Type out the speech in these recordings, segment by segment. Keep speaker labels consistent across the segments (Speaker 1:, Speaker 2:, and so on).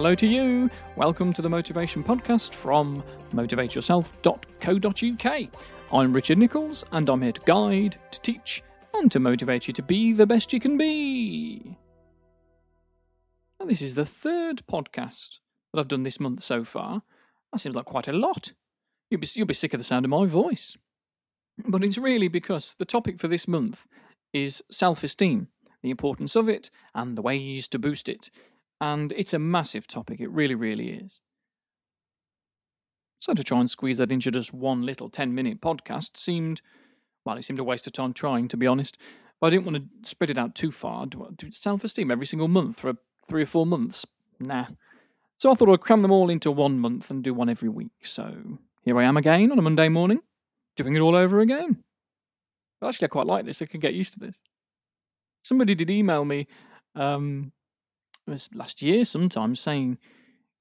Speaker 1: Hello to you. Welcome to the Motivation Podcast from motivateyourself.co.uk. I'm Richard Nicholls, and I'm here to guide, to teach, and to motivate you to be the best you can be. And this is the third podcast that I've done this month so far. That seems like quite a lot. You'll be, you'll be sick of the sound of my voice. But it's really because the topic for this month is self esteem, the importance of it, and the ways to boost it. And it's a massive topic, it really, really is. So to try and squeeze that into just one little 10 minute podcast seemed, well, it seemed a waste of time trying, to be honest. But I didn't want to spread it out too far. Do self esteem every single month for three or four months? Nah. So I thought I'd cram them all into one month and do one every week. So here I am again on a Monday morning, doing it all over again. But actually, I quite like this. I can get used to this. Somebody did email me um, last year sometimes saying,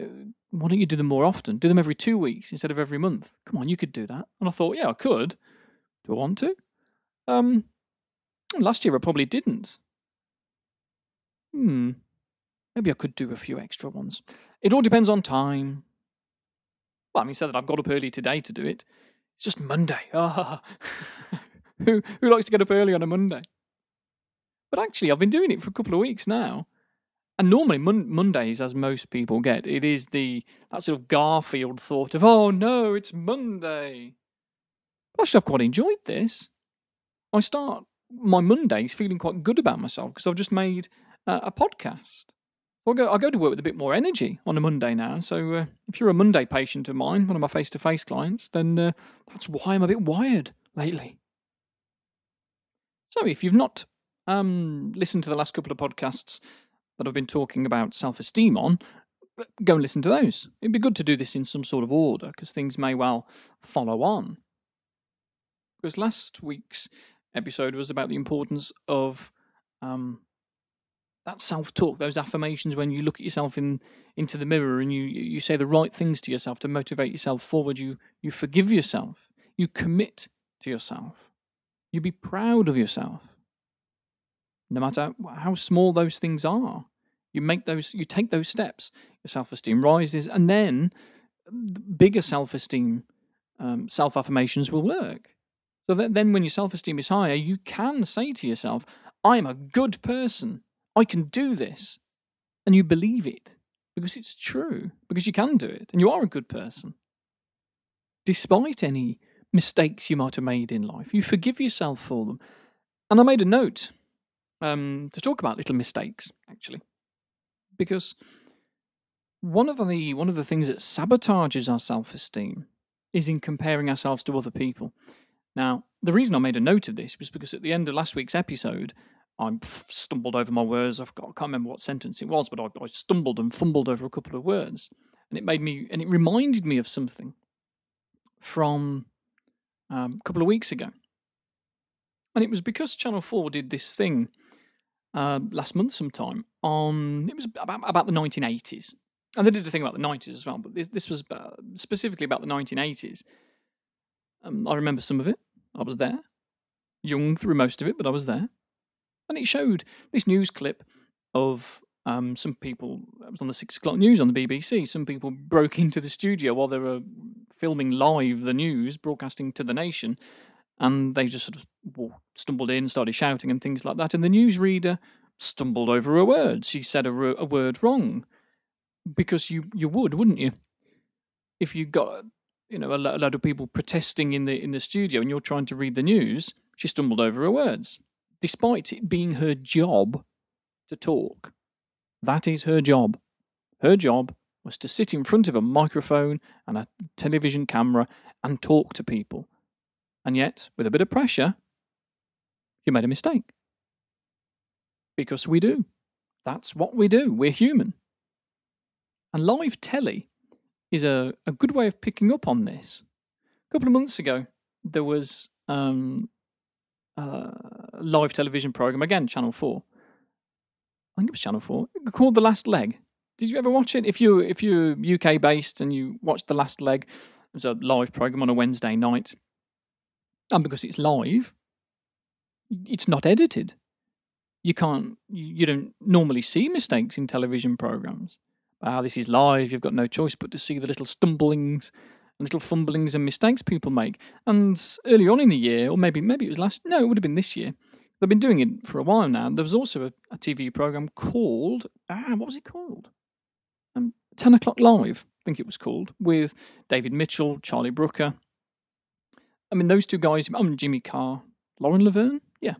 Speaker 1: uh, why don't you do them more often? Do them every two weeks instead of every month. Come on, you could do that. And I thought, yeah, I could. Do I want to? Um, last year I probably didn't. Hmm. Maybe I could do a few extra ones. It all depends on time. Well, I mean, said that I've got up early today to do it. It's just Monday. Ah, who who likes to get up early on a Monday? But actually, I've been doing it for a couple of weeks now, and normally mon- Mondays, as most people get, it is the that sort of Garfield thought of, "Oh no, it's Monday." Actually, I've quite enjoyed this. I start my Mondays feeling quite good about myself because I've just made uh, a podcast. I go, I go to work with a bit more energy on a Monday now. So uh, if you're a Monday patient of mine, one of my face-to-face clients, then uh, that's why I'm a bit wired lately. So if you've not um, listened to the last couple of podcasts that I've been talking about self-esteem on, go and listen to those. It'd be good to do this in some sort of order because things may well follow on. Because last week's episode was about the importance of um, that self-talk, those affirmations when you look at yourself in into the mirror and you you say the right things to yourself to motivate yourself forward. You you forgive yourself. You commit to yourself. You be proud of yourself. No matter how small those things are, you make those. You take those steps. Your self-esteem rises, and then bigger self-esteem, um, self-affirmations will work. So that then, when your self-esteem is higher, you can say to yourself, "I am a good person." I can do this. And you believe it because it's true, because you can do it, and you are a good person. Despite any mistakes you might have made in life, you forgive yourself for them. And I made a note um, to talk about little mistakes, actually, because one of the one of the things that sabotages our self-esteem is in comparing ourselves to other people. Now, the reason I made a note of this was because at the end of last week's episode, I stumbled over my words. I've got, I can't remember what sentence it was, but I, I stumbled and fumbled over a couple of words, and it made me and it reminded me of something from um, a couple of weeks ago, and it was because Channel Four did this thing uh, last month, sometime on it was about about the 1980s, and they did a thing about the 90s as well, but this this was specifically about the 1980s. Um, I remember some of it. I was there, young through most of it, but I was there and it showed this news clip of um, some people, it was on the six o'clock news on the BBC, some people broke into the studio while they were filming live the news, broadcasting to the nation, and they just sort of stumbled in, started shouting and things like that. And the newsreader stumbled over a word. She said a, a word wrong because you, you would, wouldn't you? If you got you know a, a lot of people protesting in the in the studio and you're trying to read the news, she stumbled over her words despite it being her job to talk. That is her job. Her job was to sit in front of a microphone and a television camera and talk to people. And yet, with a bit of pressure, you made a mistake. Because we do. That's what we do. We're human. And live telly is a, a good way of picking up on this. A couple of months ago, there was um, uh, live television program again, Channel Four. I think it was Channel Four called The Last Leg. Did you ever watch it? If you if you're UK based and you watched The Last Leg, it was a live program on a Wednesday night, and because it's live, it's not edited. You can't. You don't normally see mistakes in television programs, ah, this is live, you've got no choice but to see the little stumblings little fumblings and mistakes people make. And earlier on in the year, or maybe maybe it was last, no, it would have been this year. They've been doing it for a while now. There was also a, a TV program called ah, what was it called? Um, Ten o'clock live, I think it was called, with David Mitchell, Charlie Brooker. I mean, those two guys. Um, Jimmy Carr, Lauren Laverne, yeah,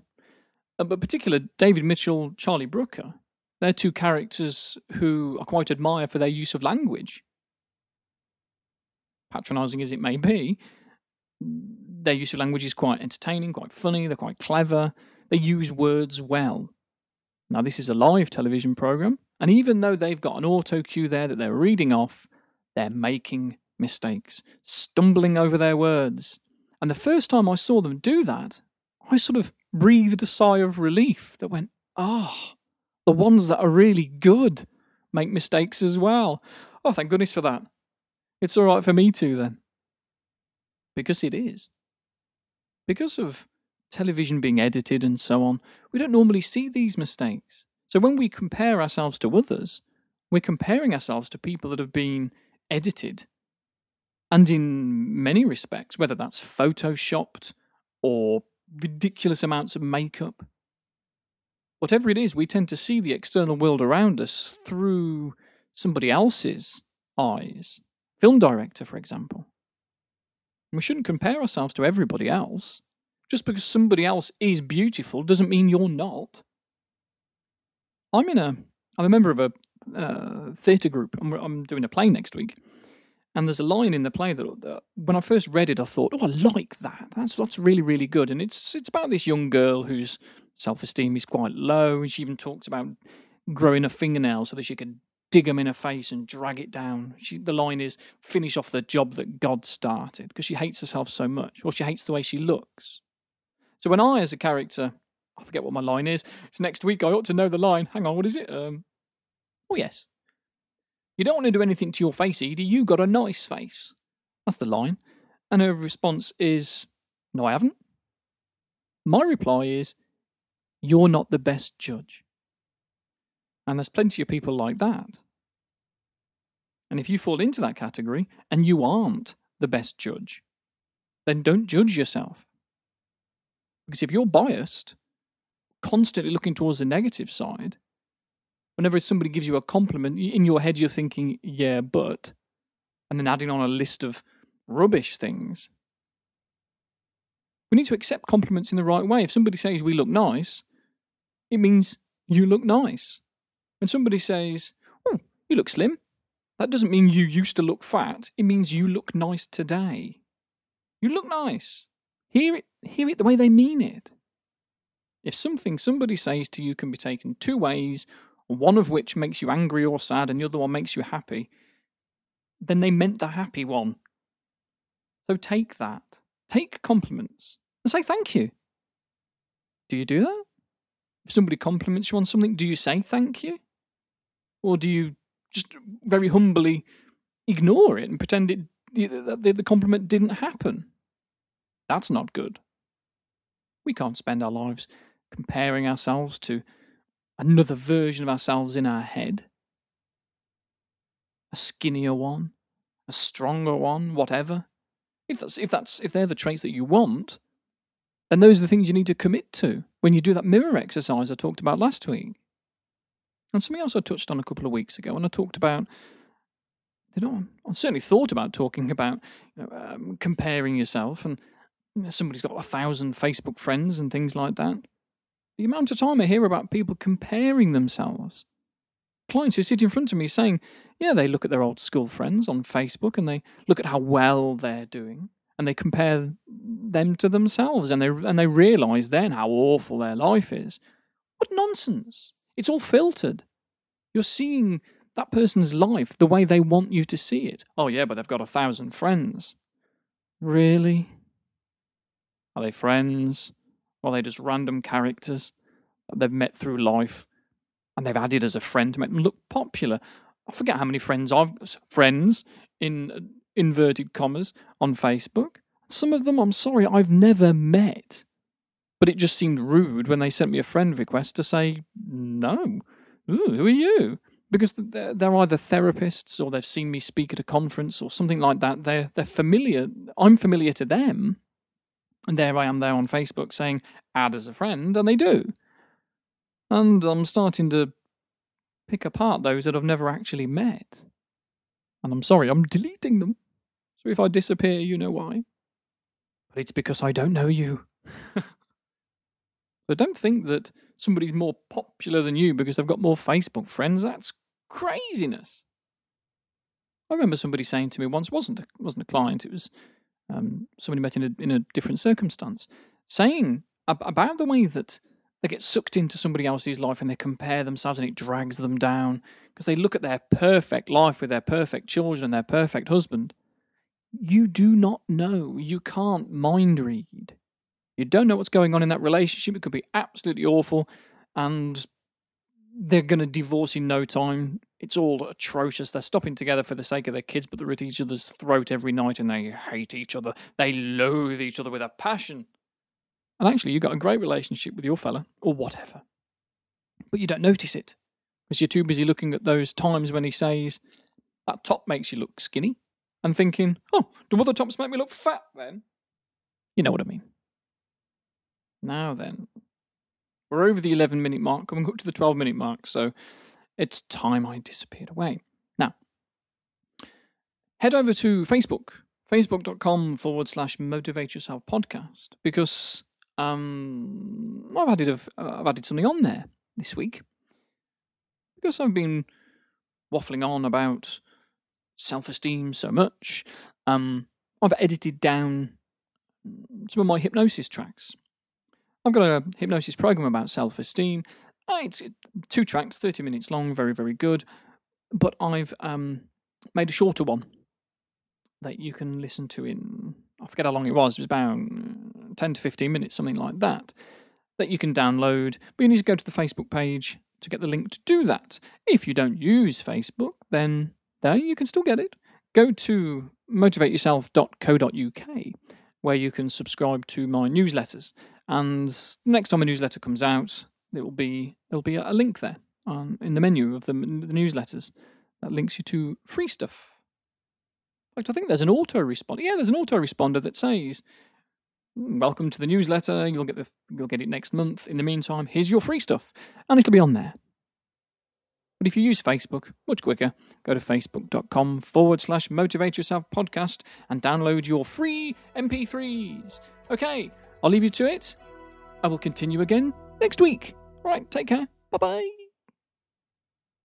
Speaker 1: uh, but particular David Mitchell, Charlie Brooker. They're two characters who I quite admire for their use of language patronising as it may be, their use of language is quite entertaining, quite funny, they're quite clever, they use words well. Now, this is a live television program, and even though they've got an auto cue there that they're reading off, they're making mistakes, stumbling over their words. And the first time I saw them do that, I sort of breathed a sigh of relief that went, ah, oh, the ones that are really good make mistakes as well. Oh, thank goodness for that. It's all right for me too, then. Because it is. Because of television being edited and so on, we don't normally see these mistakes. So when we compare ourselves to others, we're comparing ourselves to people that have been edited. And in many respects, whether that's photoshopped or ridiculous amounts of makeup, whatever it is, we tend to see the external world around us through somebody else's eyes film director, for example. We shouldn't compare ourselves to everybody else. Just because somebody else is beautiful doesn't mean you're not. I'm in a, I'm a member of a uh, theatre group. I'm, I'm doing a play next week, and there's a line in the play that uh, when I first read it, I thought, oh, I like that. That's that's really really good. And it's it's about this young girl whose self esteem is quite low, and she even talks about growing a fingernail so that she could dig him in her face and drag it down. She, the line is finish off the job that God started because she hates herself so much, or she hates the way she looks. So when I, as a character, I forget what my line is. It's next week. I ought to know the line. Hang on, what is it? Um, oh yes. You don't want to do anything to your face, Edie. You got a nice face. That's the line. And her response is, No, I haven't. My reply is, You're not the best judge. And there's plenty of people like that. And if you fall into that category and you aren't the best judge, then don't judge yourself. Because if you're biased, constantly looking towards the negative side, whenever somebody gives you a compliment, in your head you're thinking, yeah, but, and then adding on a list of rubbish things. We need to accept compliments in the right way. If somebody says we look nice, it means you look nice. When somebody says, Oh, you look slim, that doesn't mean you used to look fat. It means you look nice today. You look nice. Hear it, hear it the way they mean it. If something somebody says to you can be taken two ways, one of which makes you angry or sad and the other one makes you happy, then they meant the happy one. So take that. Take compliments and say thank you. Do you do that? If somebody compliments you on something, do you say thank you? Or do you just very humbly ignore it and pretend it the, the compliment didn't happen? That's not good. We can't spend our lives comparing ourselves to another version of ourselves in our head. A skinnier one, a stronger one, whatever. If that's if that's if they're the traits that you want, then those are the things you need to commit to when you do that mirror exercise I talked about last week. And something else I touched on a couple of weeks ago when I talked about, you know, I certainly thought about talking about you know, um, comparing yourself, and you know, somebody's got a thousand Facebook friends and things like that. The amount of time I hear about people comparing themselves, clients who sit in front of me saying, yeah, they look at their old school friends on Facebook and they look at how well they're doing and they compare them to themselves and they and they realize then how awful their life is. What nonsense. It's all filtered. You're seeing that person's life the way they want you to see it. Oh, yeah, but they've got a thousand friends. Really? Are they friends? Or they're just random characters that they've met through life and they've added as a friend to make them look popular? I forget how many friends I've friends in uh, inverted commas on Facebook. Some of them, I'm sorry, I've never met. But it just seemed rude when they sent me a friend request to say, no, Ooh, who are you? because they're, they're either therapists or they've seen me speak at a conference or something like that. They're they're familiar. I'm familiar to them, and there I am there on Facebook saying add as a friend, and they do. And I'm starting to pick apart those that I've never actually met. And I'm sorry, I'm deleting them. So if I disappear, you know why. But it's because I don't know you. so don't think that somebody's more popular than you because they've got more Facebook friends. That's craziness. I remember somebody saying to me once, wasn't a, wasn't a client, it was um, somebody met in a, in a different circumstance, saying ab- about the way that they get sucked into somebody else's life and they compare themselves and it drags them down because they look at their perfect life with their perfect children, and their perfect husband. You do not know. You can't mind read. You don't know what's going on in that relationship. It could be absolutely awful, and they're going to divorce in no time. It's all atrocious. They're stopping together for the sake of their kids, but they're at each other's throat every night and they hate each other. They loathe each other with a passion. And actually, you've got a great relationship with your fella, or whatever. But you don't notice it because you're too busy looking at those times when he says, That top makes you look skinny, and thinking, Oh, do other tops make me look fat then? You know what I mean. Now then, we're over the 11 minute mark, coming up to the 12 minute mark, so it's time I disappeared away. Now, head over to Facebook, facebook.com forward slash motivate yourself podcast, because um, I've added, a, I've added something on there this week. Because I've been waffling on about self esteem so much, um, I've edited down some of my hypnosis tracks. I've got a hypnosis program about self esteem. Uh, it's two tracks, 30 minutes long, very, very good. But I've um, made a shorter one that you can listen to in, I forget how long it was, it was about mm, 10 to 15 minutes, something like that, that you can download. But you need to go to the Facebook page to get the link to do that. If you don't use Facebook, then there you can still get it. Go to motivateyourself.co.uk where you can subscribe to my newsletters. And next time a newsletter comes out, it will be there'll be a link there um, in the menu of the, the newsletters that links you to free stuff. In I think there's an autoresponder. Yeah, there's an autoresponder that says, hmm, "Welcome to the newsletter. You'll get the you'll get it next month. In the meantime, here's your free stuff, and it'll be on there." But if you use Facebook, much quicker, go to facebook.com forward slash motivate yourself podcast and download your free MP3s. Okay, I'll leave you to it. I will continue again next week. Right, take care. Bye bye.